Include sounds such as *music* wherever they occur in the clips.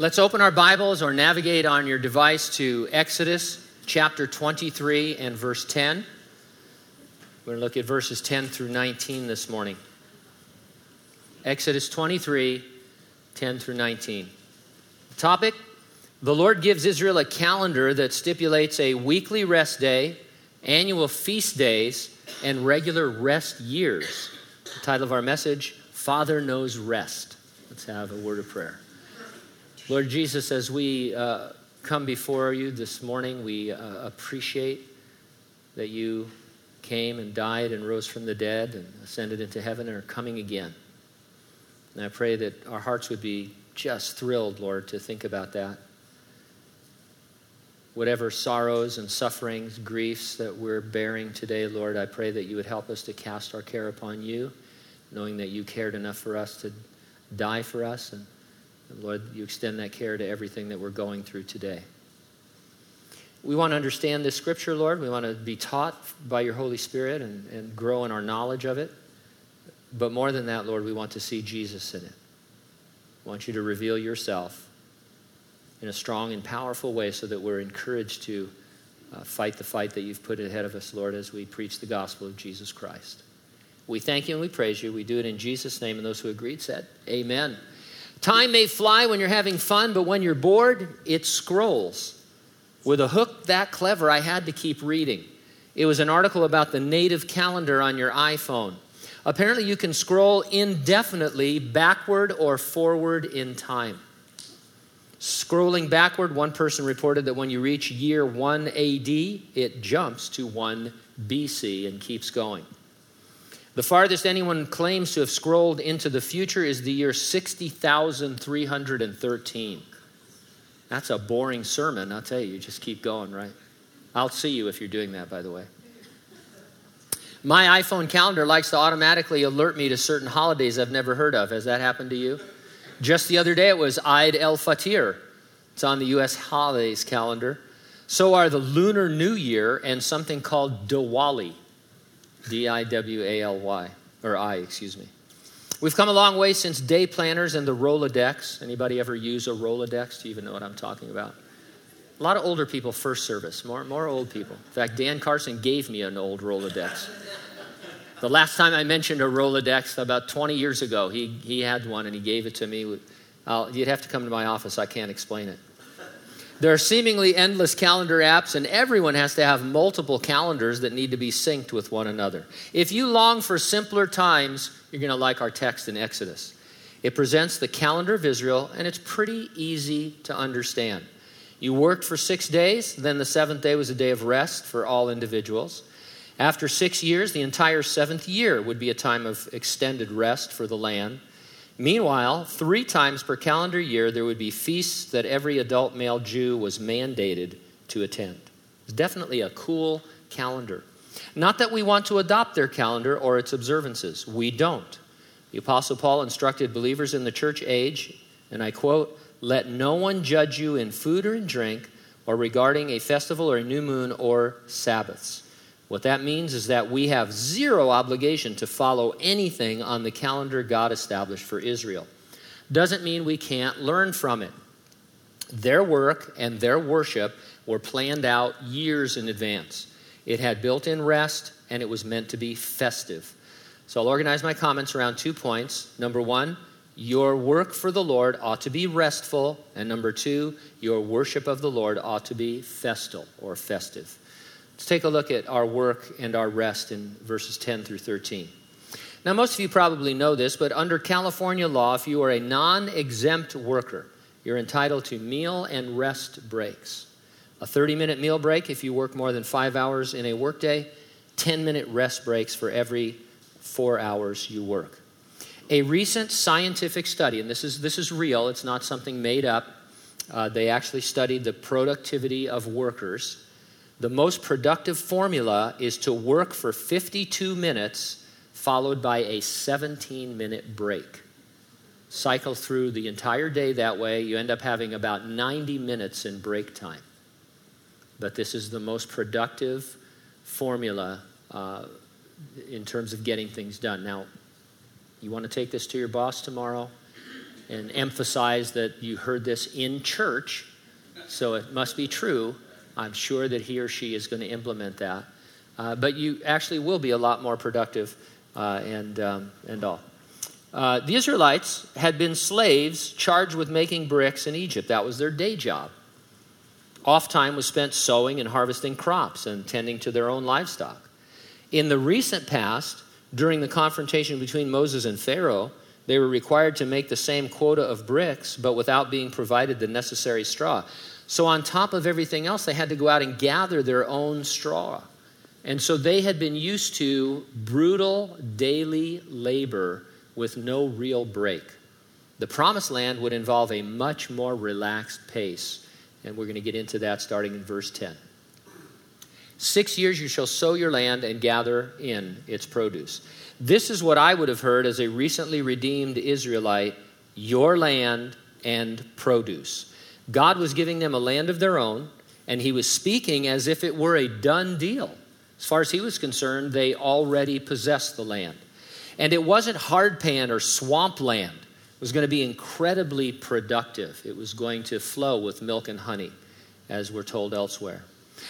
Let's open our Bibles or navigate on your device to Exodus chapter 23 and verse 10. We're going to look at verses 10 through 19 this morning. Exodus 23, 10 through 19. The topic The Lord gives Israel a calendar that stipulates a weekly rest day, annual feast days, and regular rest years. The title of our message Father Knows Rest. Let's have a word of prayer. Lord Jesus, as we uh, come before you this morning, we uh, appreciate that you came and died and rose from the dead and ascended into heaven and are coming again. And I pray that our hearts would be just thrilled, Lord, to think about that. Whatever sorrows and sufferings, griefs that we're bearing today, Lord, I pray that you would help us to cast our care upon you, knowing that you cared enough for us to die for us and and Lord, you extend that care to everything that we're going through today. We want to understand this scripture, Lord. We want to be taught by your Holy Spirit and, and grow in our knowledge of it. But more than that, Lord, we want to see Jesus in it. We want you to reveal yourself in a strong and powerful way so that we're encouraged to uh, fight the fight that you've put ahead of us, Lord, as we preach the gospel of Jesus Christ. We thank you and we praise you. We do it in Jesus' name, and those who agreed said, Amen. Time may fly when you're having fun, but when you're bored, it scrolls. With a hook that clever, I had to keep reading. It was an article about the native calendar on your iPhone. Apparently, you can scroll indefinitely backward or forward in time. Scrolling backward, one person reported that when you reach year 1 AD, it jumps to 1 BC and keeps going. The farthest anyone claims to have scrolled into the future is the year 60,313. That's a boring sermon, I'll tell you. You just keep going, right? I'll see you if you're doing that, by the way. My iPhone calendar likes to automatically alert me to certain holidays I've never heard of. Has that happened to you? Just the other day, it was Eid el Fitr. It's on the U.S. holidays calendar. So are the Lunar New Year and something called Diwali. D I W A L Y, or I, excuse me. We've come a long way since day planners and the Rolodex. Anybody ever use a Rolodex? Do you even know what I'm talking about? A lot of older people first service, more, more old people. In fact, Dan Carson gave me an old Rolodex. The last time I mentioned a Rolodex, about 20 years ago, he, he had one and he gave it to me. I'll, you'd have to come to my office, I can't explain it. There are seemingly endless calendar apps, and everyone has to have multiple calendars that need to be synced with one another. If you long for simpler times, you're going to like our text in Exodus. It presents the calendar of Israel, and it's pretty easy to understand. You worked for six days, then the seventh day was a day of rest for all individuals. After six years, the entire seventh year would be a time of extended rest for the land. Meanwhile, three times per calendar year, there would be feasts that every adult male Jew was mandated to attend. It's definitely a cool calendar. Not that we want to adopt their calendar or its observances. We don't. The Apostle Paul instructed believers in the church age, and I quote, Let no one judge you in food or in drink, or regarding a festival or a new moon or Sabbaths what that means is that we have zero obligation to follow anything on the calendar God established for Israel. Doesn't mean we can't learn from it. Their work and their worship were planned out years in advance. It had built in rest and it was meant to be festive. So I'll organize my comments around two points. Number one, your work for the Lord ought to be restful. And number two, your worship of the Lord ought to be festal or festive. Let's take a look at our work and our rest in verses 10 through 13. Now, most of you probably know this, but under California law, if you are a non exempt worker, you're entitled to meal and rest breaks. A 30 minute meal break if you work more than five hours in a workday, 10 minute rest breaks for every four hours you work. A recent scientific study, and this is, this is real, it's not something made up, uh, they actually studied the productivity of workers the most productive formula is to work for 52 minutes followed by a 17 minute break. Cycle through the entire day that way, you end up having about 90 minutes in break time. But this is the most productive formula uh, in terms of getting things done. Now, you want to take this to your boss tomorrow? and emphasize that you heard this in church, so it must be true. I'm sure that he or she is going to implement that. Uh, but you actually will be a lot more productive uh, and, um, and all. Uh, the Israelites had been slaves charged with making bricks in Egypt. That was their day job. Off time was spent sowing and harvesting crops and tending to their own livestock. In the recent past, during the confrontation between Moses and Pharaoh, they were required to make the same quota of bricks, but without being provided the necessary straw. So, on top of everything else, they had to go out and gather their own straw. And so they had been used to brutal daily labor with no real break. The promised land would involve a much more relaxed pace. And we're going to get into that starting in verse 10. Six years you shall sow your land and gather in its produce. This is what I would have heard as a recently redeemed Israelite your land and produce. God was giving them a land of their own, and He was speaking as if it were a done deal. As far as He was concerned, they already possessed the land. And it wasn't hardpan or swamp land. It was going to be incredibly productive. It was going to flow with milk and honey, as we're told elsewhere.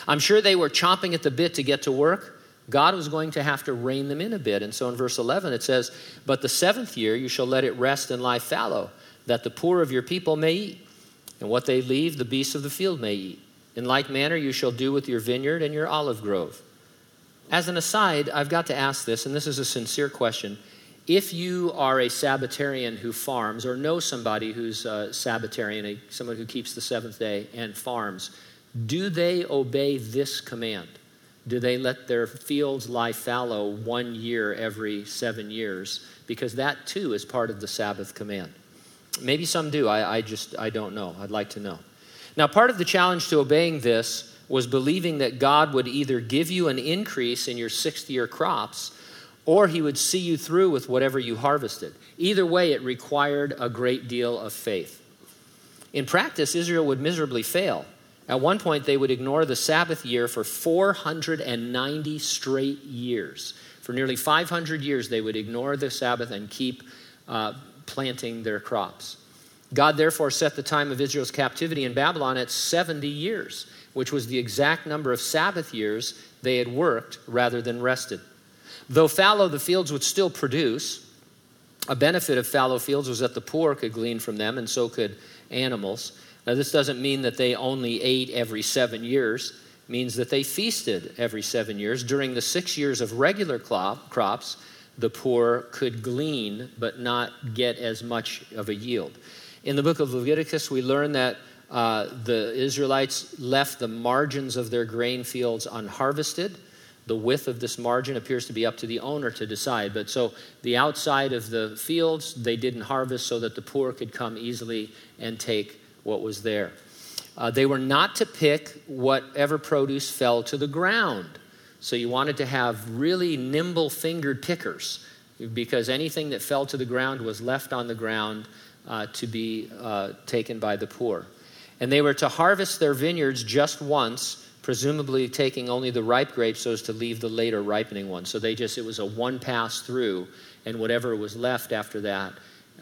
I'm sure they were chomping at the bit to get to work. God was going to have to rein them in a bit. And so in verse 11 it says, But the seventh year you shall let it rest and lie fallow, that the poor of your people may eat, and what they leave the beasts of the field may eat. In like manner you shall do with your vineyard and your olive grove. As an aside, I've got to ask this, and this is a sincere question. If you are a Sabbatarian who farms, or know somebody who's a Sabbatarian, someone who keeps the seventh day and farms, do they obey this command? Do they let their fields lie fallow one year every seven years? Because that too is part of the Sabbath command. Maybe some do. I, I just, I don't know. I'd like to know. Now, part of the challenge to obeying this was believing that God would either give you an increase in your sixth year crops or he would see you through with whatever you harvested. Either way, it required a great deal of faith. In practice, Israel would miserably fail at one point, they would ignore the Sabbath year for 490 straight years. For nearly 500 years, they would ignore the Sabbath and keep uh, planting their crops. God therefore set the time of Israel's captivity in Babylon at 70 years, which was the exact number of Sabbath years they had worked rather than rested. Though fallow, the fields would still produce. A benefit of fallow fields was that the poor could glean from them, and so could animals. Now, this doesn't mean that they only ate every seven years, means that they feasted every seven years. During the six years of regular crop, crops, the poor could glean but not get as much of a yield. In the book of Leviticus, we learn that uh, the Israelites left the margins of their grain fields unharvested. The width of this margin appears to be up to the owner to decide. But so the outside of the fields, they didn't harvest so that the poor could come easily and take what was there. Uh, they were not to pick whatever produce fell to the ground. So you wanted to have really nimble fingered pickers because anything that fell to the ground was left on the ground uh, to be uh, taken by the poor. And they were to harvest their vineyards just once, presumably taking only the ripe grapes so as to leave the later ripening ones. So they just, it was a one pass through, and whatever was left after that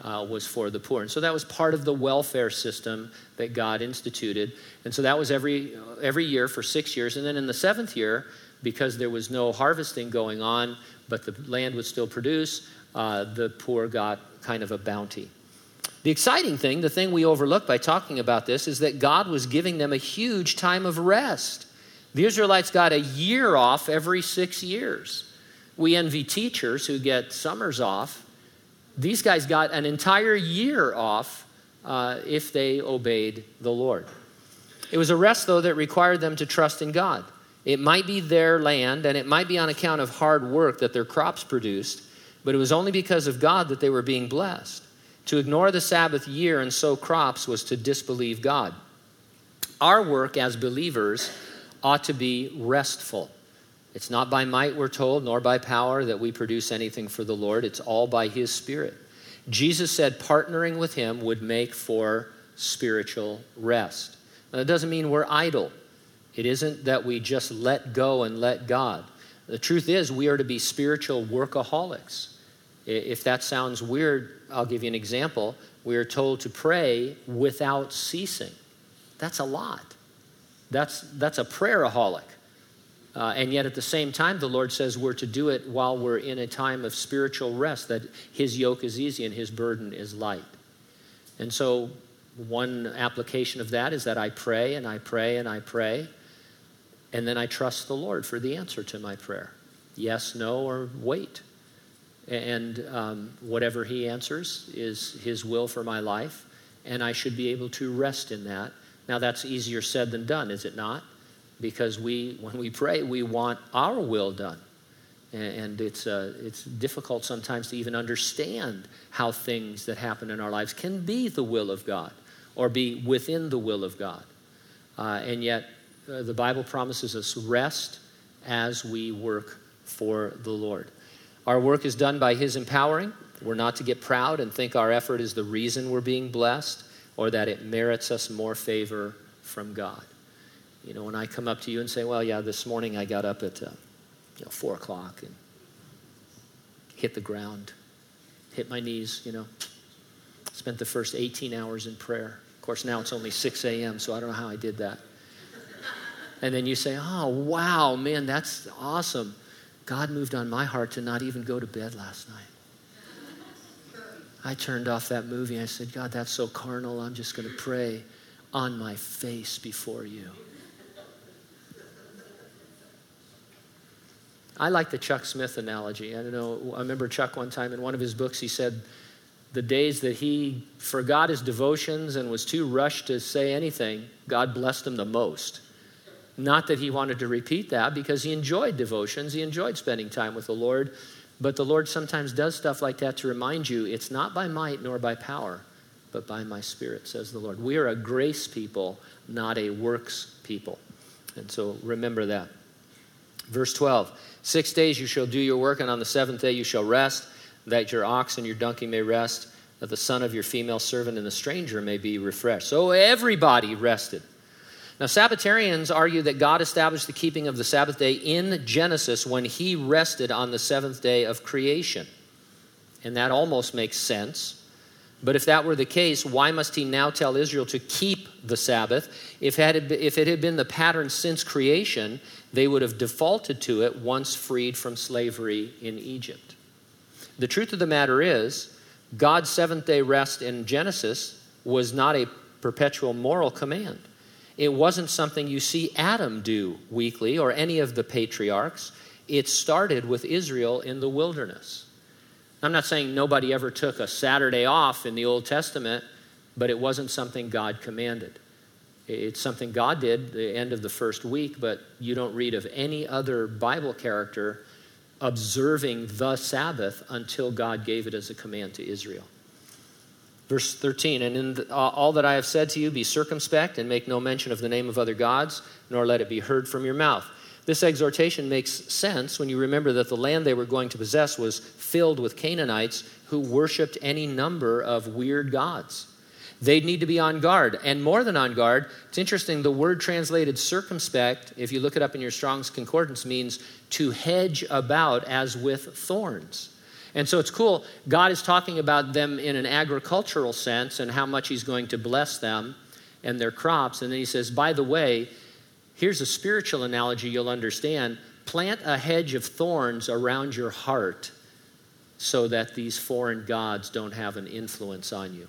uh, was for the poor. And so that was part of the welfare system that God instituted. And so that was every, every year for six years. And then in the seventh year, because there was no harvesting going on, but the land would still produce, uh, the poor got kind of a bounty. The exciting thing, the thing we overlook by talking about this, is that God was giving them a huge time of rest. The Israelites got a year off every six years. We envy teachers who get summers off these guys got an entire year off uh, if they obeyed the Lord. It was a rest, though, that required them to trust in God. It might be their land, and it might be on account of hard work that their crops produced, but it was only because of God that they were being blessed. To ignore the Sabbath year and sow crops was to disbelieve God. Our work as believers ought to be restful. It's not by might, we're told, nor by power that we produce anything for the Lord. It's all by His Spirit. Jesus said partnering with Him would make for spiritual rest. Now, that doesn't mean we're idle. It isn't that we just let go and let God. The truth is, we are to be spiritual workaholics. If that sounds weird, I'll give you an example. we are told to pray without ceasing. That's a lot. That's, that's a prayeraholic. Uh, and yet, at the same time, the Lord says we're to do it while we're in a time of spiritual rest, that His yoke is easy and His burden is light. And so, one application of that is that I pray and I pray and I pray, and then I trust the Lord for the answer to my prayer yes, no, or wait. And um, whatever He answers is His will for my life, and I should be able to rest in that. Now, that's easier said than done, is it not? because we, when we pray, we want our will done. And it's, uh, it's difficult sometimes to even understand how things that happen in our lives can be the will of God or be within the will of God. Uh, and yet, uh, the Bible promises us rest as we work for the Lord. Our work is done by His empowering. We're not to get proud and think our effort is the reason we're being blessed or that it merits us more favor from God. You know, when I come up to you and say, well, yeah, this morning I got up at uh, you know, 4 o'clock and hit the ground, hit my knees, you know, spent the first 18 hours in prayer. Of course, now it's only 6 a.m., so I don't know how I did that. And then you say, oh, wow, man, that's awesome. God moved on my heart to not even go to bed last night. I turned off that movie. I said, God, that's so carnal. I'm just going to pray on my face before you. I like the Chuck Smith analogy. I don't know, I remember Chuck one time in one of his books, he said, the days that he forgot his devotions and was too rushed to say anything, God blessed him the most. Not that he wanted to repeat that because he enjoyed devotions, he enjoyed spending time with the Lord. But the Lord sometimes does stuff like that to remind you it's not by might nor by power, but by my spirit, says the Lord. We are a grace people, not a works people. And so remember that. Verse 12 Six days you shall do your work, and on the seventh day you shall rest, that your ox and your donkey may rest, that the son of your female servant and the stranger may be refreshed. So everybody rested. Now, Sabbatarians argue that God established the keeping of the Sabbath day in Genesis when he rested on the seventh day of creation. And that almost makes sense. But if that were the case, why must he now tell Israel to keep the Sabbath? If it had, been the pattern since creation, they would have defaulted to it once freed from slavery in Egypt. The truth of the matter is, God's seventh day rest in Genesis was not a perpetual moral command. It wasn't something you see Adam do weekly or any of the patriarchs. It started with Israel in the wilderness. I'm not saying nobody ever took a Saturday off in the Old Testament, but it wasn't something God commanded. It's something God did the end of the first week, but you don't read of any other Bible character observing the Sabbath until God gave it as a command to Israel. Verse 13, and in the, all that I have said to you, be circumspect and make no mention of the name of other gods, nor let it be heard from your mouth. This exhortation makes sense when you remember that the land they were going to possess was filled with Canaanites who worshiped any number of weird gods. They'd need to be on guard. And more than on guard, it's interesting, the word translated circumspect, if you look it up in your Strong's Concordance, means to hedge about as with thorns. And so it's cool. God is talking about them in an agricultural sense and how much He's going to bless them and their crops. And then He says, by the way, here's a spiritual analogy you'll understand plant a hedge of thorns around your heart so that these foreign gods don't have an influence on you.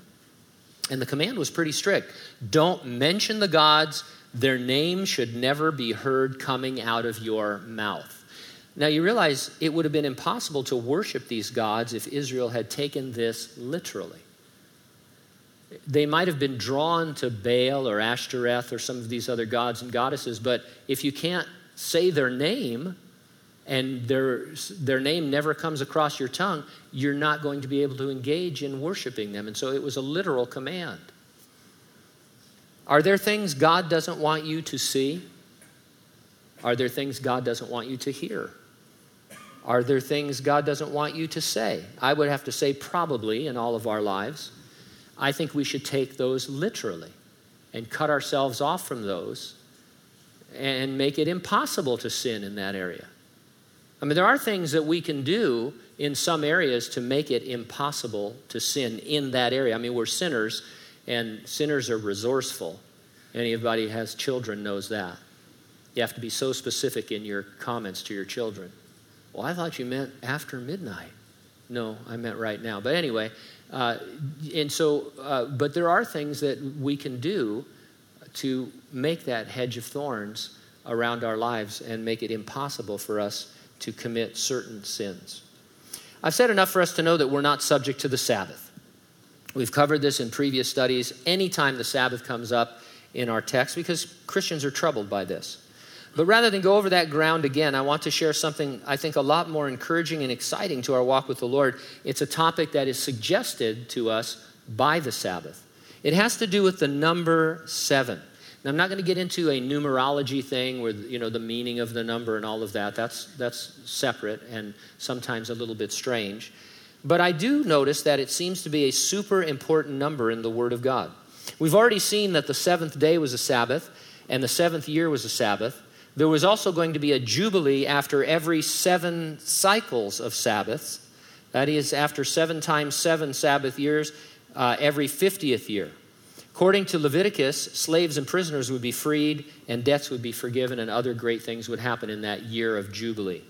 And the command was pretty strict don't mention the gods, their name should never be heard coming out of your mouth. Now, you realize it would have been impossible to worship these gods if Israel had taken this literally. They might have been drawn to Baal or Ashtoreth or some of these other gods and goddesses, but if you can't say their name, and their, their name never comes across your tongue, you're not going to be able to engage in worshiping them. And so it was a literal command. Are there things God doesn't want you to see? Are there things God doesn't want you to hear? Are there things God doesn't want you to say? I would have to say, probably in all of our lives. I think we should take those literally and cut ourselves off from those and make it impossible to sin in that area. I mean, there are things that we can do in some areas to make it impossible to sin in that area. I mean, we're sinners, and sinners are resourceful. Anybody has children knows that. You have to be so specific in your comments to your children. Well, I thought you meant after midnight. No, I meant right now. But anyway, uh, and so, uh, but there are things that we can do to make that hedge of thorns around our lives and make it impossible for us to commit certain sins. I've said enough for us to know that we're not subject to the Sabbath. We've covered this in previous studies. Anytime the Sabbath comes up in our text, because Christians are troubled by this. But rather than go over that ground again, I want to share something I think a lot more encouraging and exciting to our walk with the Lord. It's a topic that is suggested to us by the Sabbath. It has to do with the number seven. Now, I'm not going to get into a numerology thing where you know the meaning of the number and all of that. That's that's separate and sometimes a little bit strange. But I do notice that it seems to be a super important number in the Word of God. We've already seen that the seventh day was a Sabbath and the seventh year was a Sabbath. There was also going to be a jubilee after every seven cycles of Sabbaths. That is, after seven times seven Sabbath years, uh, every 50th year. According to Leviticus, slaves and prisoners would be freed, and debts would be forgiven, and other great things would happen in that year of Jubilee.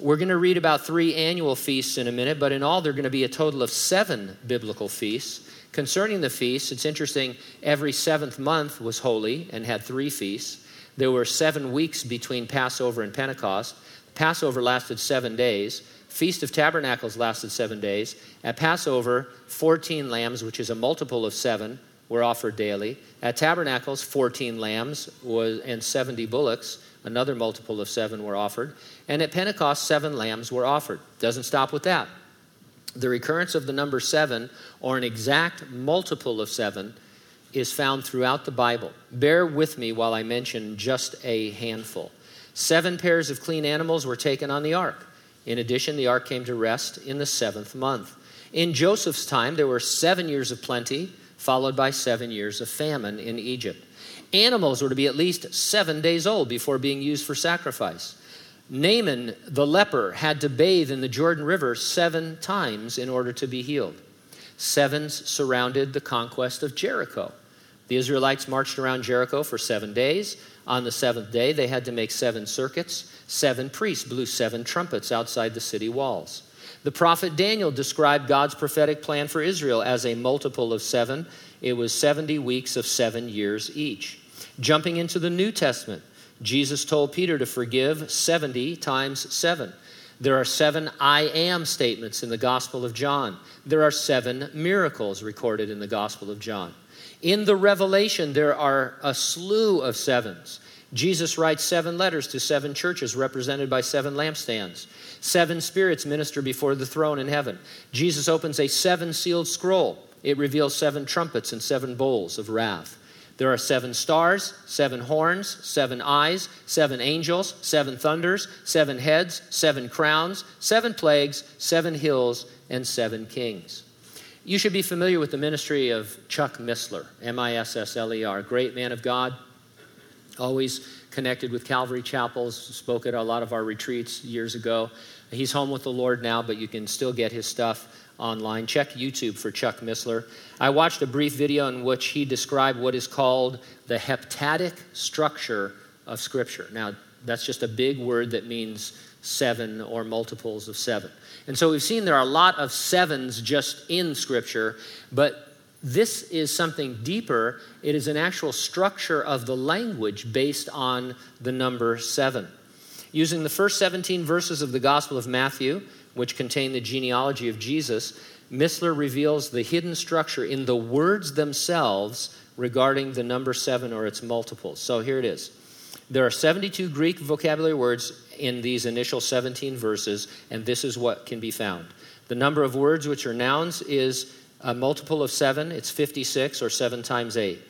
We're going to read about three annual feasts in a minute, but in all, there are going to be a total of seven biblical feasts. Concerning the feasts, it's interesting, every seventh month was holy and had three feasts. There were seven weeks between Passover and Pentecost. Passover lasted seven days. Feast of Tabernacles lasted seven days. At Passover, 14 lambs, which is a multiple of seven, were offered daily. At Tabernacles, 14 lambs was, and 70 bullocks, another multiple of seven, were offered. And at Pentecost, seven lambs were offered. Doesn't stop with that. The recurrence of the number seven, or an exact multiple of seven, is found throughout the Bible. Bear with me while I mention just a handful. Seven pairs of clean animals were taken on the ark. In addition, the ark came to rest in the seventh month. In Joseph's time, there were seven years of plenty, followed by seven years of famine in Egypt. Animals were to be at least seven days old before being used for sacrifice. Naaman, the leper, had to bathe in the Jordan River seven times in order to be healed. Sevens surrounded the conquest of Jericho. The Israelites marched around Jericho for seven days. On the seventh day, they had to make seven circuits. Seven priests blew seven trumpets outside the city walls. The prophet Daniel described God's prophetic plan for Israel as a multiple of seven. It was 70 weeks of seven years each. Jumping into the New Testament, Jesus told Peter to forgive 70 times seven. There are seven I am statements in the Gospel of John. There are seven miracles recorded in the Gospel of John. In the Revelation, there are a slew of sevens. Jesus writes seven letters to seven churches represented by seven lampstands. Seven spirits minister before the throne in heaven. Jesus opens a seven sealed scroll. It reveals seven trumpets and seven bowls of wrath. There are seven stars, seven horns, seven eyes, seven angels, seven thunders, seven heads, seven crowns, seven plagues, seven hills, and seven kings. You should be familiar with the ministry of Chuck Missler, M I S S L E R, great man of God, always connected with Calvary Chapels, spoke at a lot of our retreats years ago. He's home with the Lord now, but you can still get his stuff online. Check YouTube for Chuck Missler. I watched a brief video in which he described what is called the heptadic structure of Scripture. Now, that's just a big word that means seven or multiples of seven. And so we've seen there are a lot of sevens just in Scripture, but this is something deeper. It is an actual structure of the language based on the number seven. Using the first 17 verses of the Gospel of Matthew, which contain the genealogy of Jesus, Missler reveals the hidden structure in the words themselves regarding the number seven or its multiples. So here it is. There are 72 Greek vocabulary words in these initial 17 verses, and this is what can be found. The number of words which are nouns is a multiple of seven, it's 56 or seven times eight.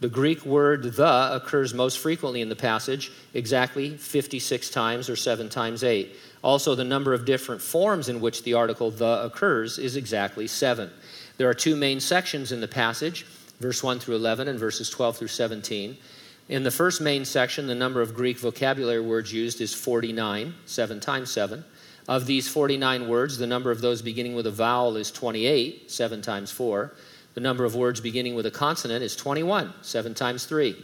The Greek word the occurs most frequently in the passage, exactly 56 times or seven times eight. Also, the number of different forms in which the article the occurs is exactly seven. There are two main sections in the passage, verse 1 through 11 and verses 12 through 17. In the first main section, the number of Greek vocabulary words used is 49, 7 times 7. Of these 49 words, the number of those beginning with a vowel is 28, 7 times 4. The number of words beginning with a consonant is 21, 7 times 3.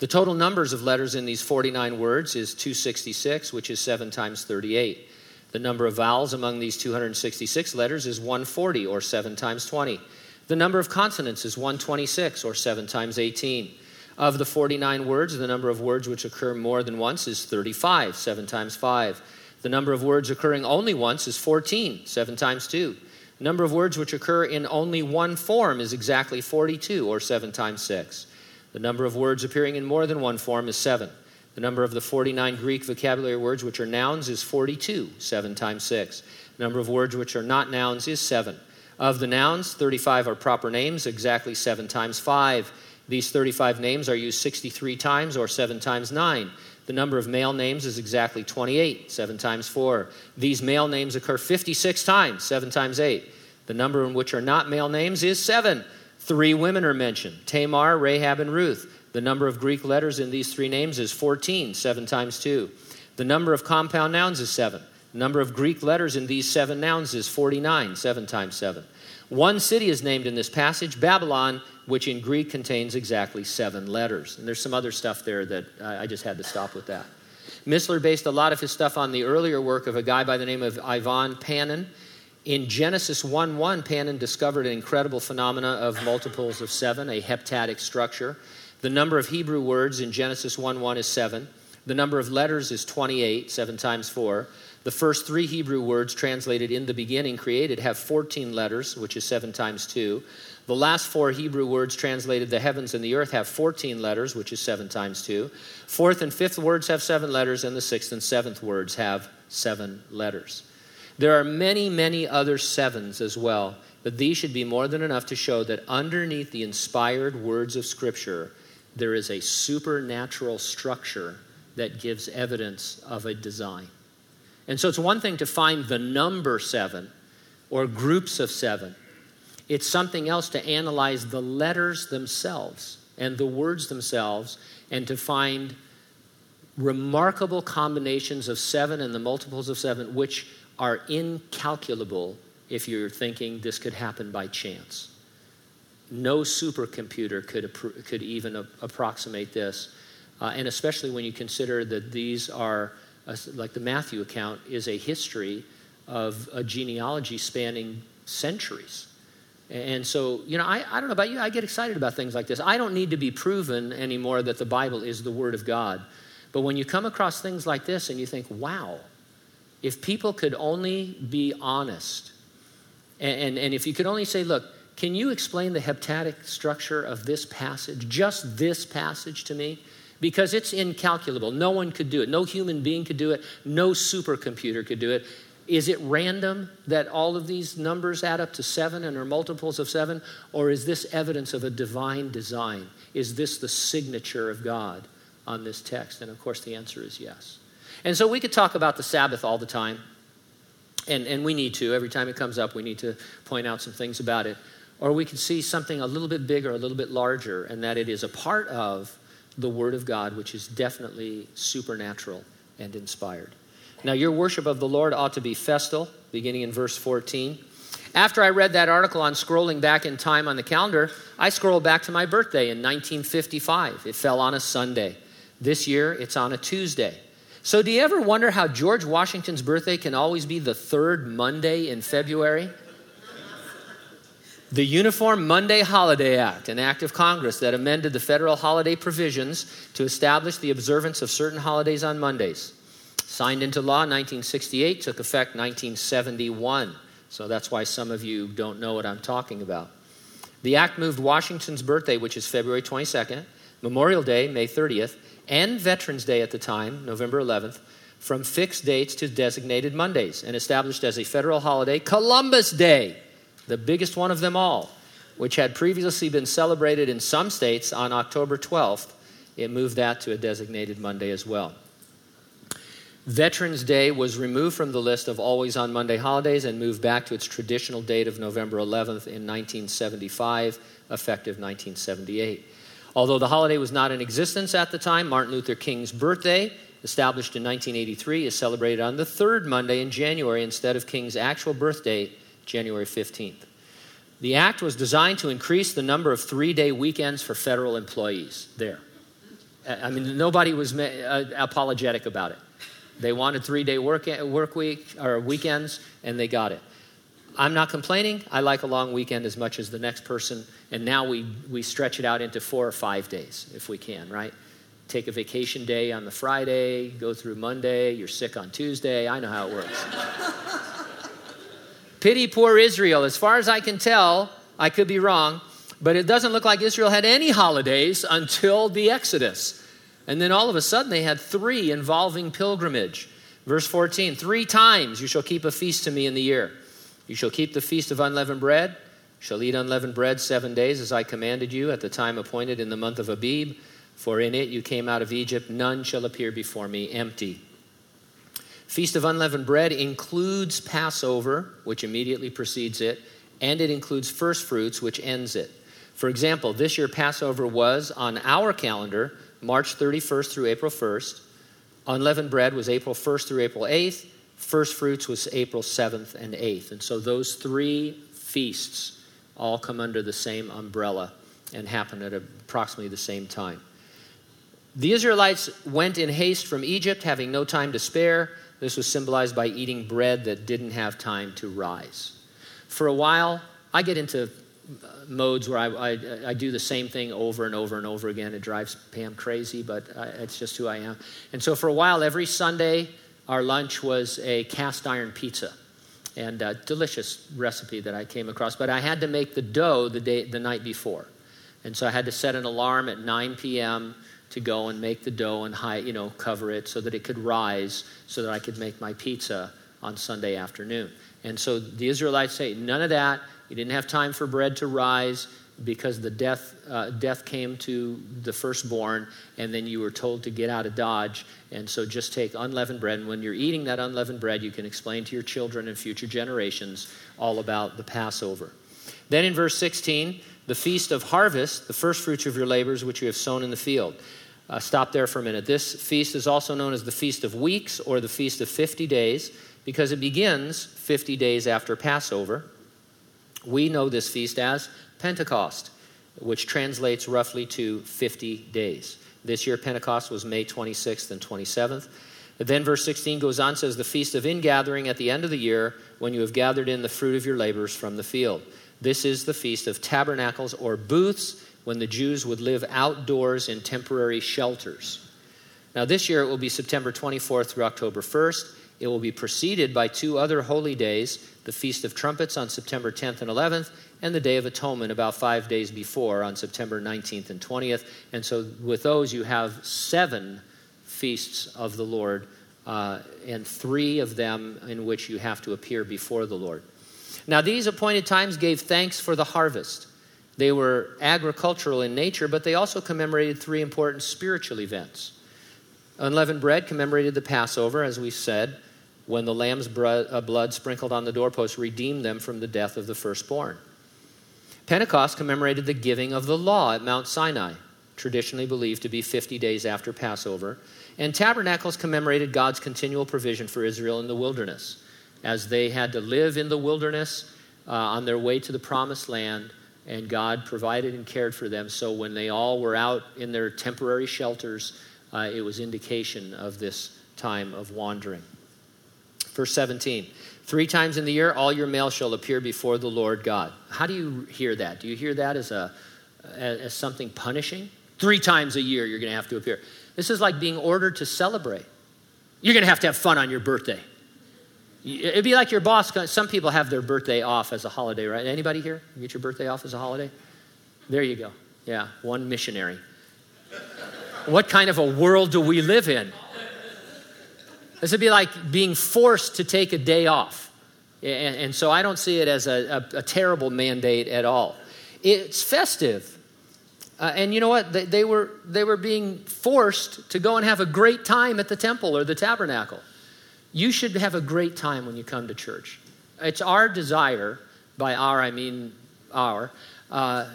The total numbers of letters in these 49 words is 266, which is 7 times 38. The number of vowels among these 266 letters is 140, or 7 times 20. The number of consonants is 126, or 7 times 18. Of the 49 words, the number of words which occur more than once is 35, 7 times 5. The number of words occurring only once is 14, 7 times 2. The number of words which occur in only one form is exactly 42, or 7 times 6. The number of words appearing in more than one form is 7. The number of the 49 Greek vocabulary words which are nouns is 42, 7 times 6. The number of words which are not nouns is 7. Of the nouns, 35 are proper names, exactly 7 times 5. These 35 names are used 63 times or 7 times 9. The number of male names is exactly 28, 7 times 4. These male names occur 56 times, 7 times 8. The number in which are not male names is 7. Three women are mentioned Tamar, Rahab, and Ruth. The number of Greek letters in these three names is 14, 7 times 2. The number of compound nouns is 7. The number of Greek letters in these seven nouns is 49, 7 times 7. One city is named in this passage, Babylon, which in Greek contains exactly seven letters. And there's some other stuff there that I just had to stop with that. Missler based a lot of his stuff on the earlier work of a guy by the name of Ivan Panin. In Genesis 1 1, Panin discovered an incredible phenomena of multiples of seven, a heptadic structure. The number of Hebrew words in Genesis 1 1 is seven. The number of letters is 28, seven times four. The first three Hebrew words translated in the beginning created have 14 letters, which is seven times two. The last four Hebrew words translated the heavens and the earth have 14 letters, which is seven times two. Fourth and fifth words have seven letters, and the sixth and seventh words have seven letters. There are many, many other sevens as well, but these should be more than enough to show that underneath the inspired words of Scripture, there is a supernatural structure that gives evidence of a design. And so it's one thing to find the number seven or groups of seven, it's something else to analyze the letters themselves and the words themselves and to find remarkable combinations of seven and the multiples of seven, which are incalculable if you're thinking this could happen by chance. No supercomputer could, could even approximate this. Uh, and especially when you consider that these are, uh, like the Matthew account, is a history of a genealogy spanning centuries. And so, you know, I, I don't know about you, I get excited about things like this. I don't need to be proven anymore that the Bible is the Word of God. But when you come across things like this and you think, wow, if people could only be honest, and, and, and if you could only say, look, can you explain the heptadic structure of this passage, just this passage to me? Because it's incalculable. No one could do it. No human being could do it. No supercomputer could do it. Is it random that all of these numbers add up to seven and are multiples of seven? Or is this evidence of a divine design? Is this the signature of God on this text? And of course, the answer is yes. And so we could talk about the Sabbath all the time, and, and we need to. Every time it comes up, we need to point out some things about it. Or we could see something a little bit bigger, a little bit larger, and that it is a part of the Word of God, which is definitely supernatural and inspired. Now, your worship of the Lord ought to be festal, beginning in verse 14. After I read that article on scrolling back in time on the calendar, I scrolled back to my birthday in 1955. It fell on a Sunday. This year, it's on a Tuesday. So, do you ever wonder how George Washington's birthday can always be the third Monday in February? The Uniform Monday Holiday Act, an act of Congress that amended the federal holiday provisions to establish the observance of certain holidays on Mondays. Signed into law in 1968, took effect 1971. So that's why some of you don't know what I'm talking about. The act moved Washington's birthday, which is February 22nd, Memorial Day, May 30th, and Veterans Day at the time, November 11th, from fixed dates to designated Mondays and established as a federal holiday Columbus Day, the biggest one of them all, which had previously been celebrated in some states on October 12th. It moved that to a designated Monday as well. Veterans Day was removed from the list of always on Monday holidays and moved back to its traditional date of November 11th in 1975, effective 1978. Although the holiday was not in existence at the time, Martin Luther King's birthday, established in 1983, is celebrated on the third Monday in January instead of King's actual birthday, January 15th. The act was designed to increase the number of three day weekends for federal employees there. I mean, nobody was uh, apologetic about it. They wanted three day work, work week or weekends, and they got it. I'm not complaining. I like a long weekend as much as the next person. And now we, we stretch it out into four or five days if we can, right? Take a vacation day on the Friday, go through Monday, you're sick on Tuesday. I know how it works. *laughs* Pity poor Israel. As far as I can tell, I could be wrong, but it doesn't look like Israel had any holidays until the Exodus. And then all of a sudden they had three involving pilgrimage. Verse 14 Three times you shall keep a feast to me in the year. You shall keep the feast of unleavened bread, shall eat unleavened bread seven days, as I commanded you at the time appointed in the month of Abib. For in it you came out of Egypt, none shall appear before me empty. Feast of Unleavened Bread includes Passover, which immediately precedes it, and it includes first fruits, which ends it. For example, this year Passover was on our calendar March 31st through April 1st. Unleavened bread was April 1st through April 8th. First fruits was April 7th and 8th. And so those three feasts all come under the same umbrella and happen at approximately the same time. The Israelites went in haste from Egypt, having no time to spare. This was symbolized by eating bread that didn't have time to rise. For a while, I get into uh, modes where I, I, I, do the same thing over and over and over again. It drives Pam crazy, but I, it's just who I am. And so for a while, every Sunday, our lunch was a cast iron pizza. And a delicious recipe that I came across. But I had to make the dough the, day, the night before. And so I had to set an alarm at 9 p.m to go and make the dough and high, you know, cover it so that it could rise so that I could make my pizza on Sunday afternoon. And so the Israelites say, none of that. You didn't have time for bread to rise because the death, uh, death came to the firstborn, and then you were told to get out of Dodge. And so just take unleavened bread. And when you're eating that unleavened bread, you can explain to your children and future generations all about the Passover. Then in verse 16, the feast of harvest, the first fruits of your labors which you have sown in the field. Uh, stop there for a minute. This feast is also known as the Feast of Weeks or the Feast of 50 Days because it begins 50 days after Passover. We know this feast as Pentecost, which translates roughly to 50 days. This year, Pentecost was May 26th and 27th. then verse 16 goes on, says, The feast of ingathering at the end of the year, when you have gathered in the fruit of your labors from the field. This is the feast of tabernacles or booths when the Jews would live outdoors in temporary shelters. Now, this year it will be September 24th through October 1st. It will be preceded by two other holy days the Feast of Trumpets on September 10th and 11th, and the Day of Atonement about five days before on September 19th and 20th. And so, with those, you have seven feasts of the Lord, uh, and three of them in which you have to appear before the Lord. Now, these appointed times gave thanks for the harvest. They were agricultural in nature, but they also commemorated three important spiritual events. Unleavened bread commemorated the Passover, as we said, when the lamb's uh, blood sprinkled on the doorpost redeemed them from the death of the firstborn. Pentecost commemorated the giving of the law at Mount Sinai, traditionally believed to be 50 days after Passover. And tabernacles commemorated God's continual provision for Israel in the wilderness, as they had to live in the wilderness uh, on their way to the promised land and God provided and cared for them. So when they all were out in their temporary shelters, uh, it was indication of this time of wandering. Verse 17 Three times in the year, all your male shall appear before the Lord God. How do you hear that? Do you hear that as, a, as something punishing? Three times a year, you're going to have to appear. This is like being ordered to celebrate. You're going to have to have fun on your birthday. It'd be like your boss. Uh, some people have their birthday off as a holiday, right? Anybody here get your birthday off as a holiday? There you go. Yeah, one missionary. what kind of a world do we live in? This would be like being forced to take a day off. And, and so I don't see it as a, a, a terrible mandate at all. It's festive. Uh, and you know what? They, they, were, they were being forced to go and have a great time at the temple or the tabernacle. You should have a great time when you come to church. It's our desire, by our I mean our, uh,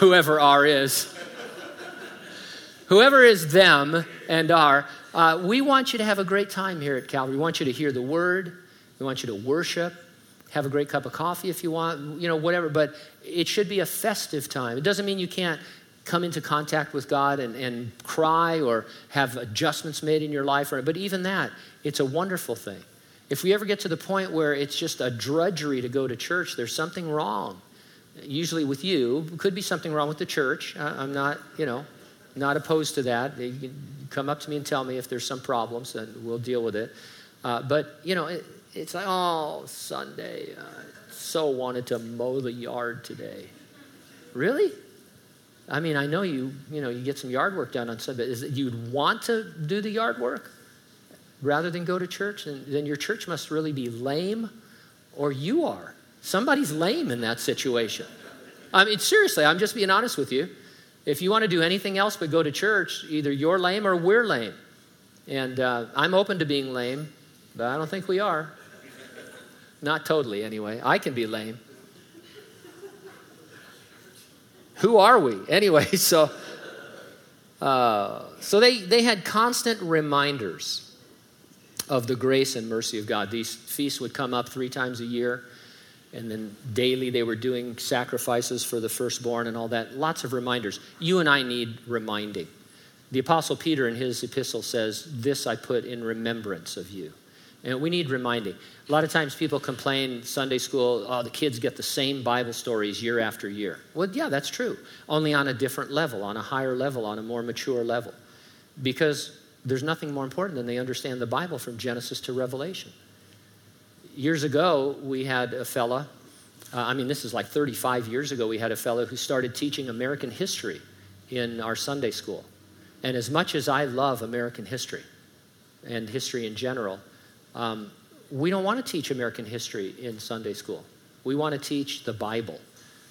whoever our is. whoever is them and are, uh, we want you to have a great time here at Calvary. We want you to hear the word. We want you to worship. Have a great cup of coffee if you want, you know, whatever. But it should be a festive time. It doesn't mean you can't come into contact with God and, and cry or have adjustments made in your life. Or, but even that, it's a wonderful thing. If we ever get to the point where it's just a drudgery to go to church, there's something wrong. Usually with you, could be something wrong with the church. I'm not, you know, not opposed to that. Can come up to me and tell me if there's some problems, and we'll deal with it. Uh, but you know, it, it's like, oh, Sunday, I so wanted to mow the yard today. Really? I mean, I know you, you know, you get some yard work done on Sunday. Is it you'd want to do the yard work rather than go to church? And then your church must really be lame, or you are. Somebody's lame in that situation. I mean, seriously, I'm just being honest with you. If you want to do anything else but go to church, either you're lame or we're lame. And uh, I'm open to being lame, but I don't think we are. Not totally, anyway. I can be lame. Who are we? *laughs* Anyway, so, uh, so they, they had constant reminders of the grace and mercy of God. These feasts would come up three times a year, and then daily they were doing sacrifices for the firstborn and all that. Lots of reminders. You and I need reminding. The Apostle Peter in his epistle says, This I put in remembrance of you. And we need reminding. A lot of times people complain Sunday school, oh, the kids get the same Bible stories year after year. Well, yeah, that's true, only on a different level, on a higher level, on a more mature level. Because there's nothing more important than they understand the Bible from Genesis to Revelation. Years ago, we had a fella, uh, I mean, this is like 35 years ago, we had a fellow who started teaching American history in our Sunday school. And as much as I love American history and history in general, um, we don't want to teach American history in Sunday school. We want to teach the Bible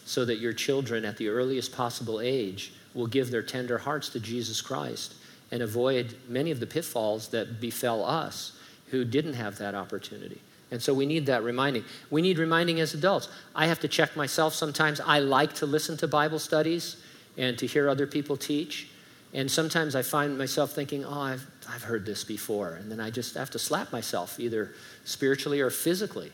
so that your children at the earliest possible age will give their tender hearts to Jesus Christ and avoid many of the pitfalls that befell us who didn't have that opportunity. And so we need that reminding. We need reminding as adults. I have to check myself sometimes. I like to listen to Bible studies and to hear other people teach. And sometimes I find myself thinking, oh, I've, I've heard this before. And then I just have to slap myself, either spiritually or physically,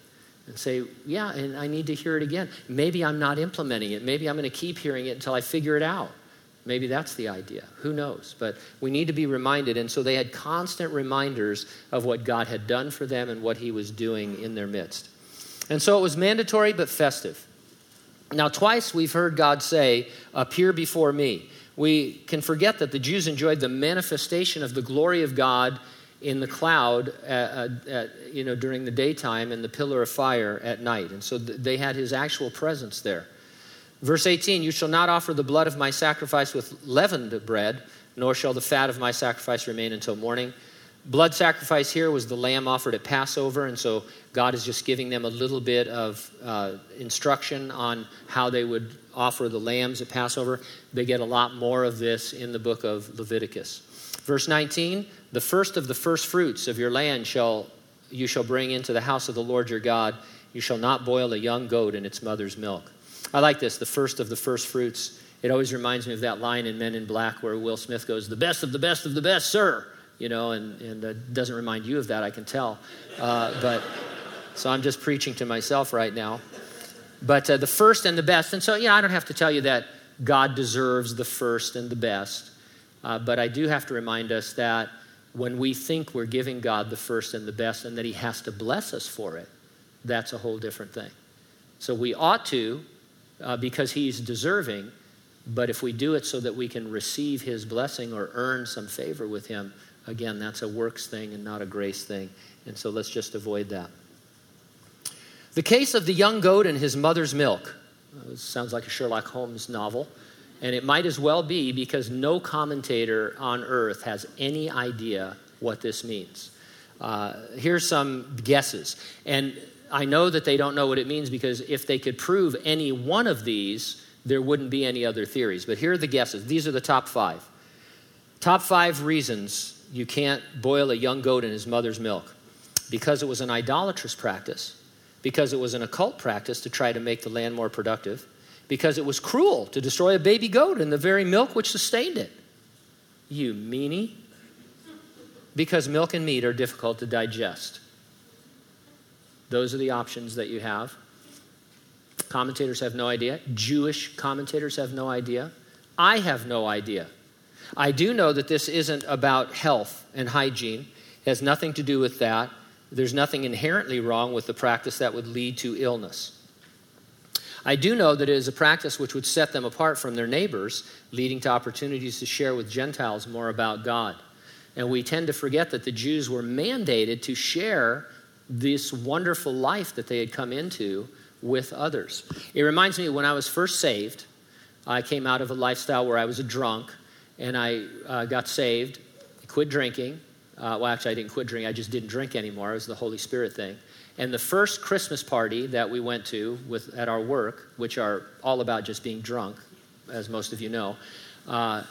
and say, yeah, and I need to hear it again. Maybe I'm not implementing it. Maybe I'm going to keep hearing it until I figure it out. Maybe that's the idea. Who knows? But we need to be reminded. And so they had constant reminders of what God had done for them and what He was doing in their midst. And so it was mandatory but festive. Now, twice we've heard God say, Appear before me we can forget that the Jews enjoyed the manifestation of the glory of God in the cloud at, at, you know, during the daytime and the pillar of fire at night. And so they had his actual presence there. Verse 18 You shall not offer the blood of my sacrifice with leavened bread, nor shall the fat of my sacrifice remain until morning. Blood sacrifice here was the lamb offered at Passover, and so God is just giving them a little bit of uh, instruction on how they would offer the lambs at Passover. They get a lot more of this in the book of Leviticus. Verse 19 The first of the first fruits of your land shall you shall bring into the house of the Lord your God. You shall not boil a young goat in its mother's milk. I like this, the first of the first fruits. It always reminds me of that line in Men in Black where Will Smith goes, The best of the best of the best, sir. You know, and, and doesn't remind you of that, I can tell. Uh, but so I'm just preaching to myself right now. But uh, the first and the best. And so, you know, I don't have to tell you that God deserves the first and the best. Uh, but I do have to remind us that when we think we're giving God the first and the best and that He has to bless us for it, that's a whole different thing. So we ought to, uh, because He's deserving, but if we do it so that we can receive His blessing or earn some favor with Him, again, that's a works thing and not a grace thing. And so let's just avoid that. The case of the young goat and his mother's milk. Uh, sounds like a Sherlock Holmes novel. And it might as well be because no commentator on earth has any idea what this means. Uh, here's some guesses. And I know that they don't know what it means because if they could prove any one of these, there wouldn't be any other theories. But here are the guesses. These are the top five. Top five reasons you can't boil a young goat in his mother's milk because it was an idolatrous practice because it was an occult practice to try to make the land more productive, because it was cruel to destroy a baby goat in the very milk which sustained it. You meanie. Because milk and meat are difficult to digest. Those are the options that you have. Commentators have no idea. Jewish commentators have no idea. I have no idea. I do know that this isn't about health and hygiene, it has nothing to do with that. There's nothing inherently wrong with the practice that would lead to illness. I do know that it is a practice which would set them apart from their neighbors, leading to opportunities to share with Gentiles more about God. And we tend to forget that the Jews were mandated to share this wonderful life that they had come into with others. It reminds me when I was first saved, I came out of a lifestyle where I was a drunk and I uh, got saved, quit drinking. Uh, well, actually, I didn't quit drinking, I just didn't drink anymore. It was the Holy Spirit thing. And the first Christmas party that we went to with, at our work, which are all about just being drunk, as most of you know, uh,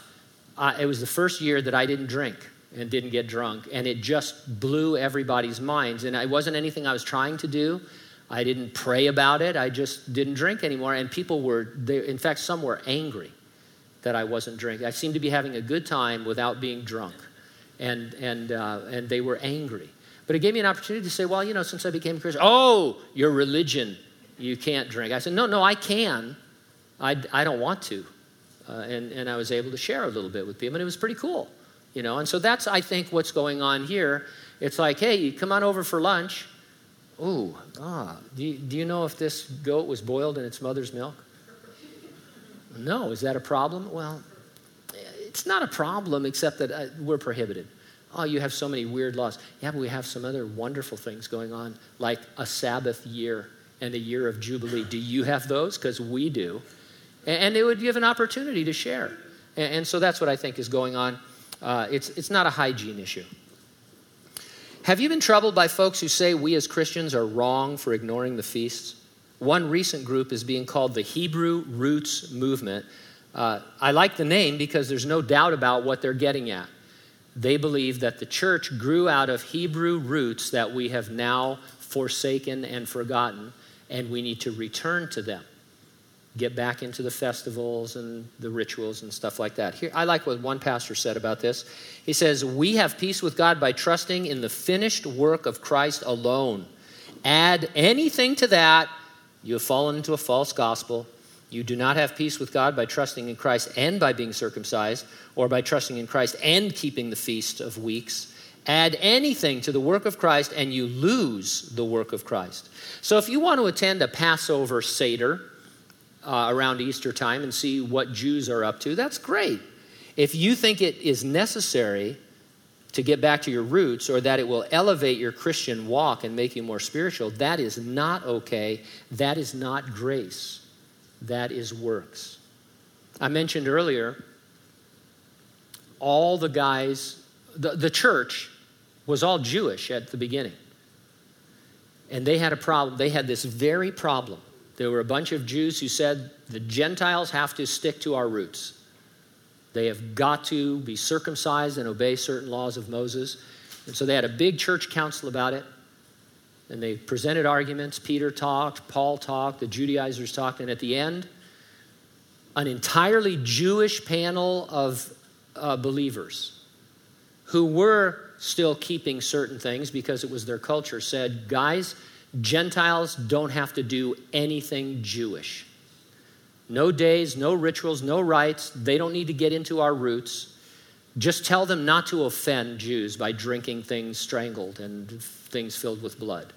I, it was the first year that I didn't drink and didn't get drunk. And it just blew everybody's minds. And it wasn't anything I was trying to do. I didn't pray about it. I just didn't drink anymore. And people were, they, in fact, some were angry that I wasn't drinking. I seemed to be having a good time without being drunk. And, and, uh, and they were angry. But it gave me an opportunity to say, well, you know, since I became a Christian, oh, your religion, you can't drink. I said, no, no, I can. I, I don't want to. Uh, and, and I was able to share a little bit with people, and it was pretty cool. You know, and so that's, I think, what's going on here. It's like, hey, come on over for lunch. Ooh, ah, do you, do you know if this goat was boiled in its mother's milk? No, is that a problem? Well, it's not a problem except that uh, we're prohibited. Oh, you have so many weird laws. Yeah, but we have some other wonderful things going on, like a Sabbath year and a year of Jubilee. Do you have those? Because we do. And, and, it would give an opportunity to share. And, and so that's what I think is going on uh, it's, it's not a hygiene issue. Have you been troubled by folks who say we as Christians are wrong for ignoring the feasts? One recent group is being called the Hebrew Roots Movement. Uh, I like the name because there's no doubt about what they're getting at. They believe that the church grew out of Hebrew roots that we have now forsaken and forgotten, and we need to return to them get back into the festivals and the rituals and stuff like that. Here, I like what one pastor said about this. He says, We have peace with God by trusting in the finished work of Christ alone. Add anything to that, you have fallen into a false gospel. You do not have peace with God by trusting in Christ and by being circumcised, or by trusting in Christ and keeping the feast of weeks. Add anything to the work of Christ, and you lose the work of Christ. So, if you want to attend a Passover Seder, uh, around Easter time and see what Jews are up to, that's great. If you think it is necessary to get back to your roots or that it will elevate your Christian walk and make you more spiritual, that is not okay. That is not grace. That is works. I mentioned earlier, all the guys, the, the church was all Jewish at the beginning. And they had a problem. They had this very problem there were a bunch of Jews who said the Gentiles have to stick to our roots. They have got to be circumcised and obey certain laws of Moses. And so they had a big church council about it. And they presented arguments. Peter talked, Paul talked, the Judaizers talked. And at the end, an entirely Jewish panel of uh, believers who were still keeping certain things because it was their culture said, Guys, Gentiles don't have to do anything Jewish. No days, no rituals, no rites. They don't need to get into our roots. Just tell them not to offend Jews by drinking things strangled and things filled with blood.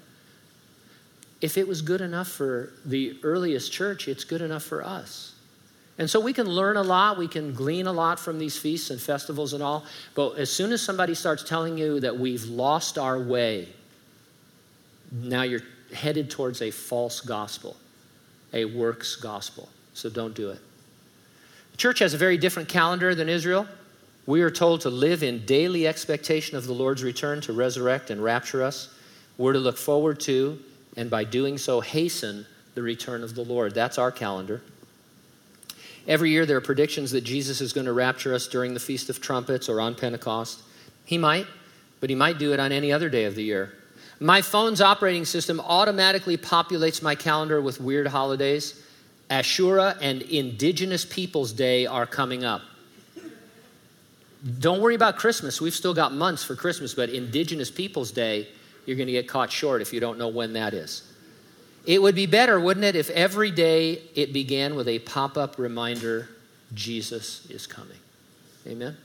If it was good enough for the earliest church, it's good enough for us. And so we can learn a lot, we can glean a lot from these feasts and festivals and all. But as soon as somebody starts telling you that we've lost our way, now you're headed towards a false gospel, a works gospel. So don't do it. The church has a very different calendar than Israel. We are told to live in daily expectation of the Lord's return to resurrect and rapture us. We're to look forward to, and by doing so, hasten the return of the Lord. That's our calendar. Every year, there are predictions that Jesus is going to rapture us during the Feast of Trumpets or on Pentecost. He might, but he might do it on any other day of the year. My phone's operating system automatically populates my calendar with weird holidays. Ashura and Indigenous Peoples Day are coming up. Don't worry about Christmas. We've still got months for Christmas, but Indigenous Peoples Day, you're going to get caught short if you don't know when that is. It would be better, wouldn't it, if every day it began with a pop up reminder Jesus is coming. Amen?